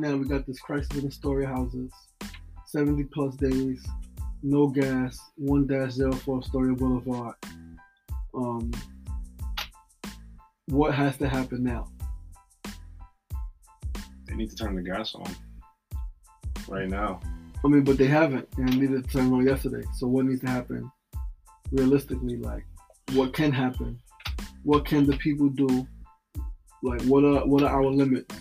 now we got this crisis in Astoria Houses, 70 plus days, no gas, one dash zero four Astoria Boulevard. Um, what has to happen now? They need to turn the gas on right now. I mean, but they haven't, and needed to turn on yesterday. So what needs to happen realistically? Like, what can happen? What can the people do? Like, what are what are our limits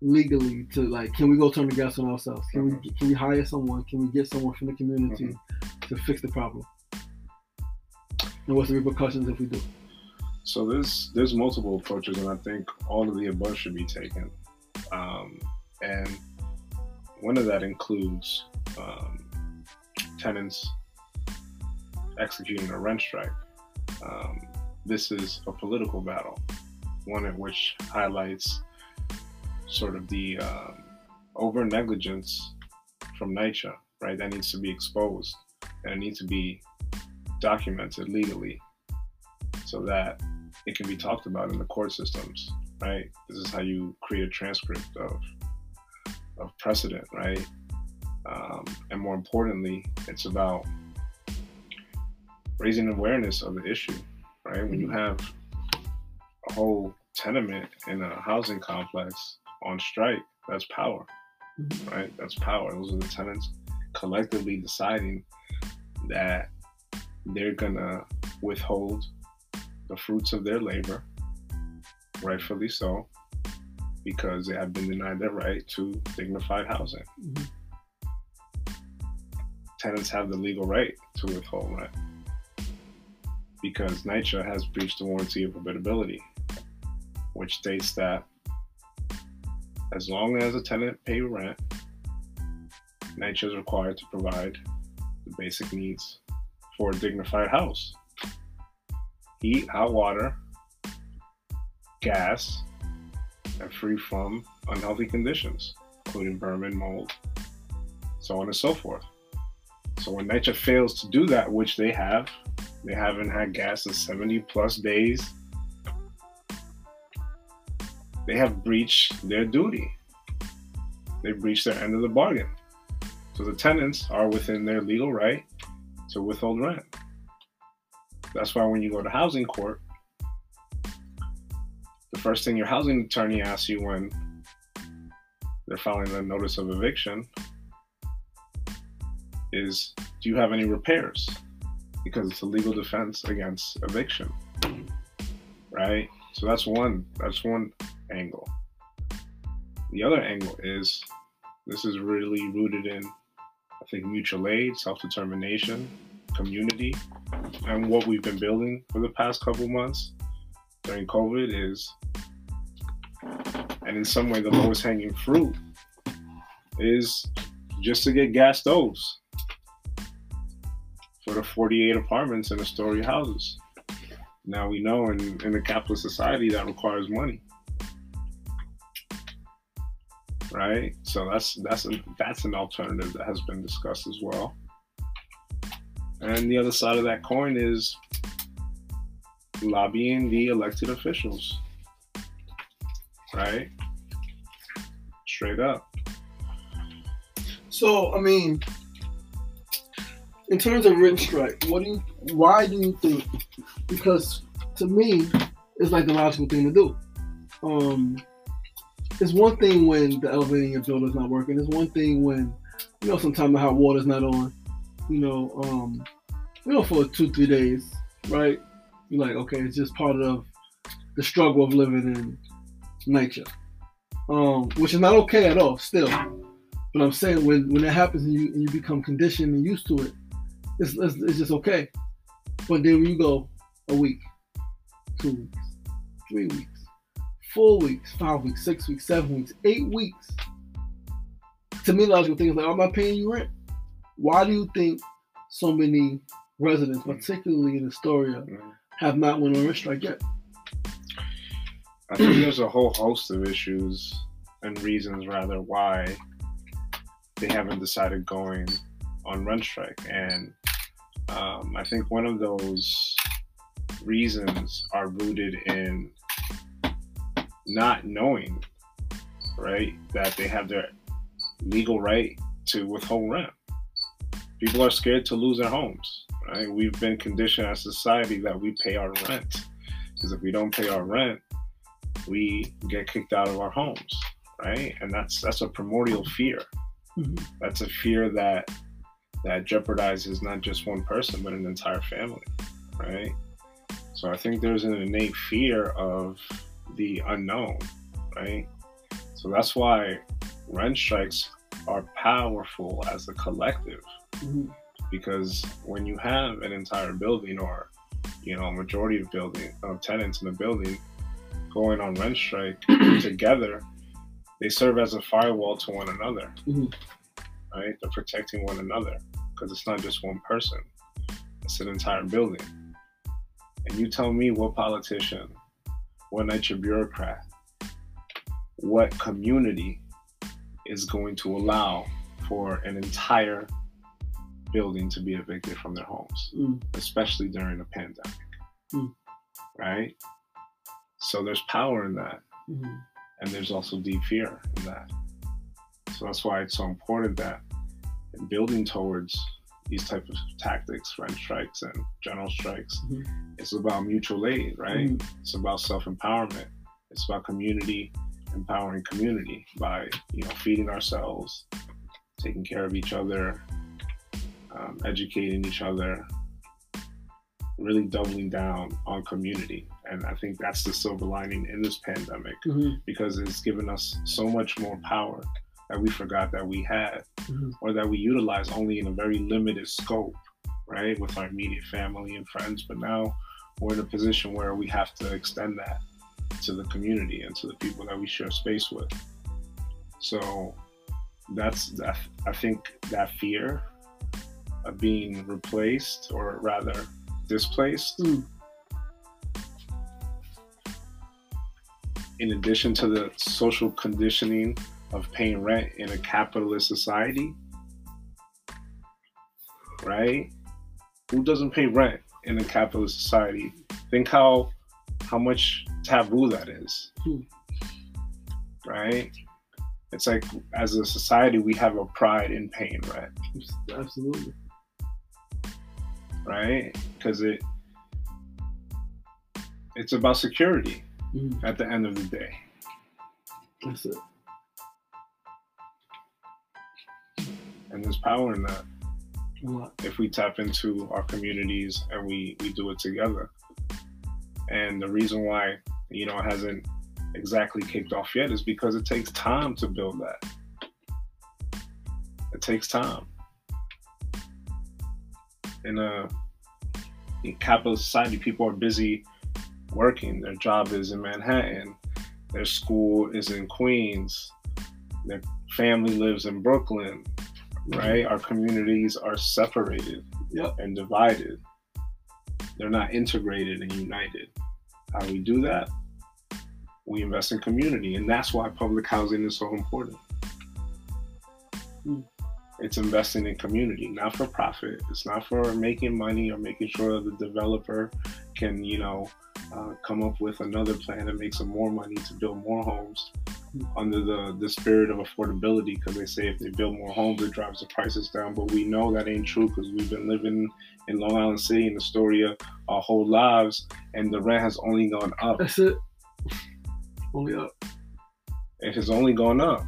legally to like? Can we go turn the gas on ourselves? Can we can we hire someone? Can we get someone from the community to fix the problem? And what's the repercussions if we do? So there's there's multiple approaches, and I think all of the above should be taken. Um, and one of that includes um, tenants executing a rent strike. Um, this is a political battle, one in which highlights sort of the um, over negligence from NYCHA, right? That needs to be exposed and it needs to be documented legally so that it can be talked about in the court systems, right? This is how you create a transcript of of precedent, right? Um, and more importantly, it's about raising awareness of the issue, right? When you have a whole tenement in a housing complex on strike, that's power, right? That's power. Those are the tenants collectively deciding that they're gonna withhold the fruits of their labor, rightfully so, because they have been denied their right to dignified housing. Mhm. Tenants have the legal right to withhold rent because NYCHA has breached the warranty of habitability, which states that as long as a tenant pays rent, NYCHA is required to provide the basic needs for a dignified house heat, hot water, gas, and free from unhealthy conditions, including vermin, mold, so on and so forth. So when NYCHA fails to do that, which they have, they haven't had gas in 70 plus days, they have breached their duty. They breached their end of the bargain. So the tenants are within their legal right to withhold rent. That's why when you go to housing court, the first thing your housing attorney asks you when they're filing a notice of eviction is do you have any repairs? Because it's a legal defense against eviction. Right? So that's one that's one angle. The other angle is this is really rooted in I think mutual aid, self-determination, community, and what we've been building for the past couple months during COVID is, and in some way, the lowest hanging fruit is just to get gas stoves for the 48 apartments and Astoria Houses. Now we know in, in a capitalist society that requires money. Right? So that's that's a, that's an alternative that has been discussed as well. And the other side of that coin is lobbying the elected officials. Right? Straight up. So I mean, in terms of rent strike, what do you? Why do you think? Because to me, it's like the logical thing to do. Um, it's one thing when the elevator in your is not working. It's one thing when you know sometimes the hot water's not on. You know, um, you know for two three days, right? You're like, okay, it's just part of the struggle of living in NYCHA. um, which is not okay at all. Still, but I'm saying when when that happens and you and you become conditioned and used to it, it's, it's, it's just okay. But then when you go a week, two weeks, three weeks, four weeks, five weeks, six weeks, seven weeks, eight weeks. To me, logical thing is like, I'm not paying you rent. Why do you think so many residents, particularly in Astoria, Mhm. have not went on rent strike yet? I think there's a whole host of issues and reasons, rather, why they haven't decided going on rent strike. And um, I think one of those reasons are rooted in not knowing right? That they have their legal right to withhold rent. People are scared to lose their homes, right? We've been conditioned as a society that we pay our rent. Because if we don't pay our rent, we get kicked out of our homes, right? And that's that's a primordial fear. Mhm. That's a fear that that jeopardizes not just one person but an entire family, right? So I think there's an innate fear of the unknown, right? So that's why rent strikes are powerful as a collective Mhm. because when you have an entire building or you know a majority of building of tenants in the building going on rent strike together they serve as a firewall to one another Mhm. right they're protecting one another because it's not just one person it's an entire building and you tell me what politician what NYCHA bureaucrat what community is going to allow for an entire building to be evicted from their homes, Mm. especially during a pandemic. Mm. Right? So there's power in that, Mhm. and there's also deep fear in that. So that's why it's so important that building towards these type of tactics, rent strikes and general strikes, Mhm. it's about mutual aid, right? Mhm. It's about self-empowerment. It's about community empowering community by you know feeding ourselves, taking care of each other, um, educating each other, really doubling down on community. And I think that's the silver lining in this pandemic Mhm. because it's given us so much more power that we forgot that we had Mhm. or that we utilize only in a very limited scope, right, with our immediate family and friends. But now we're in a position where we have to extend that to the community and to the people that we share space with. So that's that. I think that fear of being replaced or rather displaced, Mm. in addition to the social conditioning of paying rent in a capitalist society, right? Who doesn't pay rent in a capitalist society? Think how how much taboo that is, Hmm. right? It's like as a society we have a pride in paying rent, Absolutely. right? Because it it's about security Mhm. at the end of the day. That's it. And there's power in that. If we tap into our communities and we we do it together. And the reason why you know it hasn't exactly kicked off yet is because it takes time to build that. It takes time. In a in capitalist society, people are busy working. Their job is in Manhattan. Their school is in Queens. Their family lives in Brooklyn right? Our communities are separated Yep. and divided. They're not integrated and united. How do we do that? We invest in community, and that's why public housing is so important. Hmm. It's investing in community, not for profit. It's not for making money or making sure the developer can, you know, uh, come up with another plan and make some more money to build more homes under the, the spirit of affordability because they say if they build more homes it drives the prices down but we know that ain't true because we've been living in long island city in astoria our whole lives and the rent has only gone up That's it. Only up. it has only gone up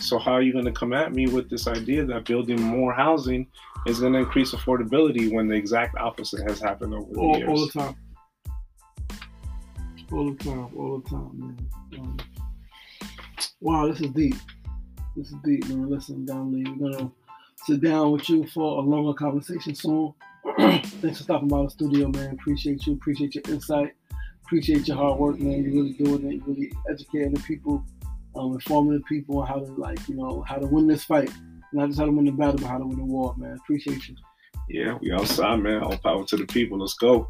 so how are you going to come at me with this idea that building more housing is going to increase affordability when the exact opposite has happened over the All, years all the time. All the time. All the time, man. Um, wow, this is deep. This is deep, man. Listen, Dannelly, we're gonna sit down with you for a longer conversation soon. Thanks for stopping by the studio, man. Appreciate you. Appreciate your insight. Appreciate your hard work, man. You're really doing it. You're really educating the people, um, informing the people on how to like, you know, how to win this fight. Not just how to win the battle, but how to win the war, man. Appreciate you. yeah we outside man all power to the people let's go